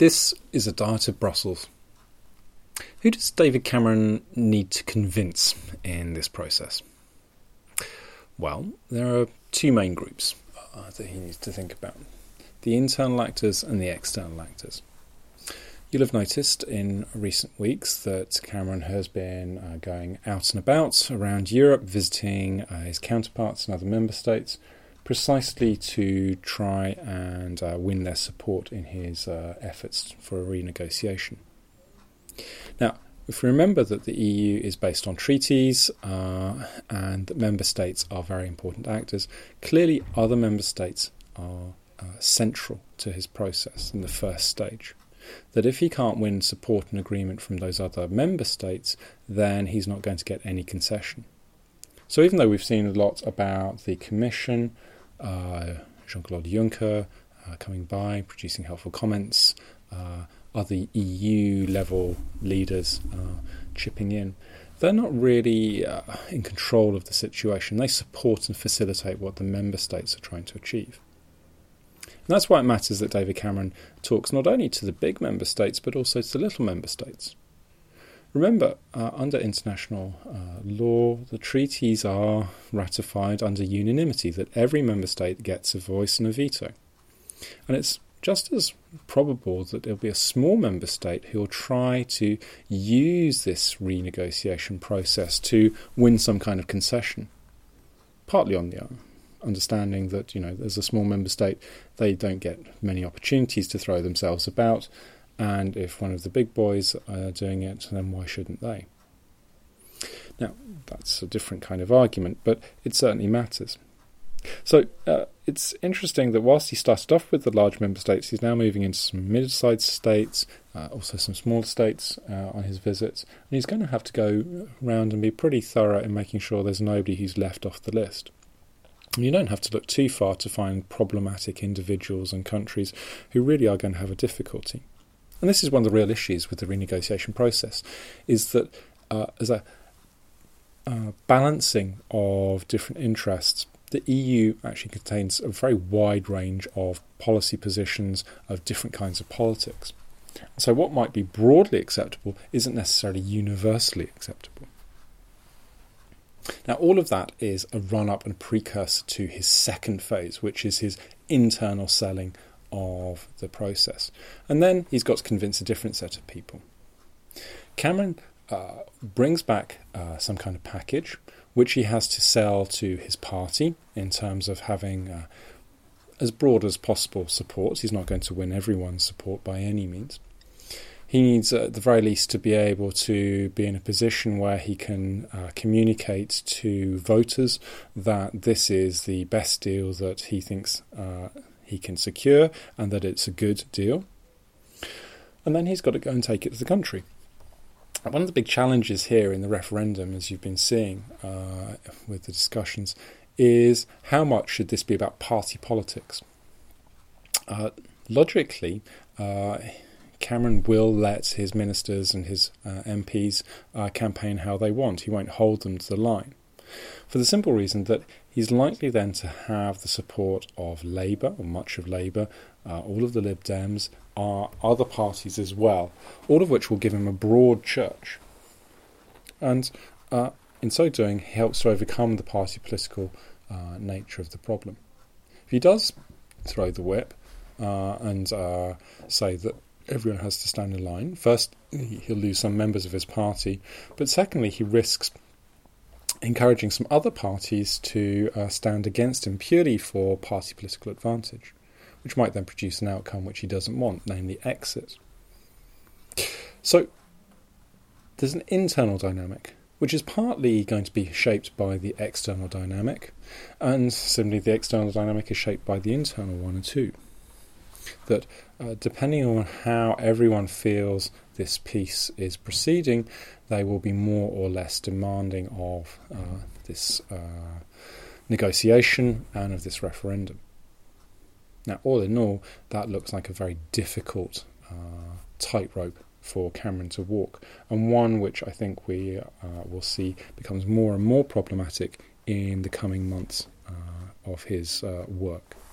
This is a diet of Brussels. Who does David Cameron need to convince in this process? Well, there are two main groups uh, that he needs to think about the internal actors and the external actors. You'll have noticed in recent weeks that Cameron has been uh, going out and about around Europe, visiting uh, his counterparts in other member states, precisely to try and uh, win their support in his uh, efforts for a renegotiation. Now, if we remember that the EU is based on treaties uh, and that member states are very important actors, clearly other member states are uh, central to his process in the first stage. That if he can't win support and agreement from those other member states, then he's not going to get any concession. So, even though we've seen a lot about the Commission, uh, Jean Claude Juncker uh, coming by, producing helpful comments, uh, other EU level leaders uh, chipping in, they're not really uh, in control of the situation. They support and facilitate what the member states are trying to achieve. And that's why it matters that David Cameron talks not only to the big member states but also to the little member states. Remember, uh, under international uh, law, the treaties are ratified under unanimity, that every member state gets a voice and a veto. And it's just as probable that there'll be a small member state who will try to use this renegotiation process to win some kind of concession, partly on the understanding that you know as a small member state, they don't get many opportunities to throw themselves about, and if one of the big boys are doing it, then why shouldn't they? Now that's a different kind of argument, but it certainly matters. So uh, it's interesting that whilst he started off with the large member states, he's now moving into some mid-sized states, uh, also some small states uh, on his visits, and he's going to have to go around and be pretty thorough in making sure there's nobody who's left off the list. You don't have to look too far to find problematic individuals and countries who really are going to have a difficulty. And this is one of the real issues with the renegotiation process, is that uh, as a uh, balancing of different interests the EU actually contains a very wide range of policy positions of different kinds of politics. So, what might be broadly acceptable isn't necessarily universally acceptable. Now, all of that is a run up and precursor to his second phase, which is his internal selling of the process. And then he's got to convince a different set of people. Cameron uh, brings back uh, some kind of package which he has to sell to his party in terms of having uh, as broad as possible support. He's not going to win everyone's support by any means. He needs, at the very least, to be able to be in a position where he can uh, communicate to voters that this is the best deal that he thinks uh, he can secure and that it's a good deal. And then he's got to go and take it to the country. One of the big challenges here in the referendum, as you've been seeing uh, with the discussions, is how much should this be about party politics? Uh, logically, uh, Cameron will let his ministers and his uh, MPs uh, campaign how they want. He won't hold them to the line. For the simple reason that he's likely then to have the support of Labour, or much of Labour, uh, all of the Lib Dems, are other parties as well, all of which will give him a broad church. And uh, in so doing, he helps to overcome the party political uh, nature of the problem. If he does throw the whip uh, and uh, say that everyone has to stand in line, first, he'll lose some members of his party, but secondly, he risks encouraging some other parties to uh, stand against him purely for party political advantage which might then produce an outcome which he doesn't want, namely exit. So there's an internal dynamic, which is partly going to be shaped by the external dynamic, and similarly, the external dynamic is shaped by the internal one and two. That uh, depending on how everyone feels this piece is proceeding, they will be more or less demanding of uh, this uh, negotiation and of this referendum. Now, all in all, that looks like a very difficult uh, tightrope for Cameron to walk, and one which I think we uh, will see becomes more and more problematic in the coming months uh, of his uh, work.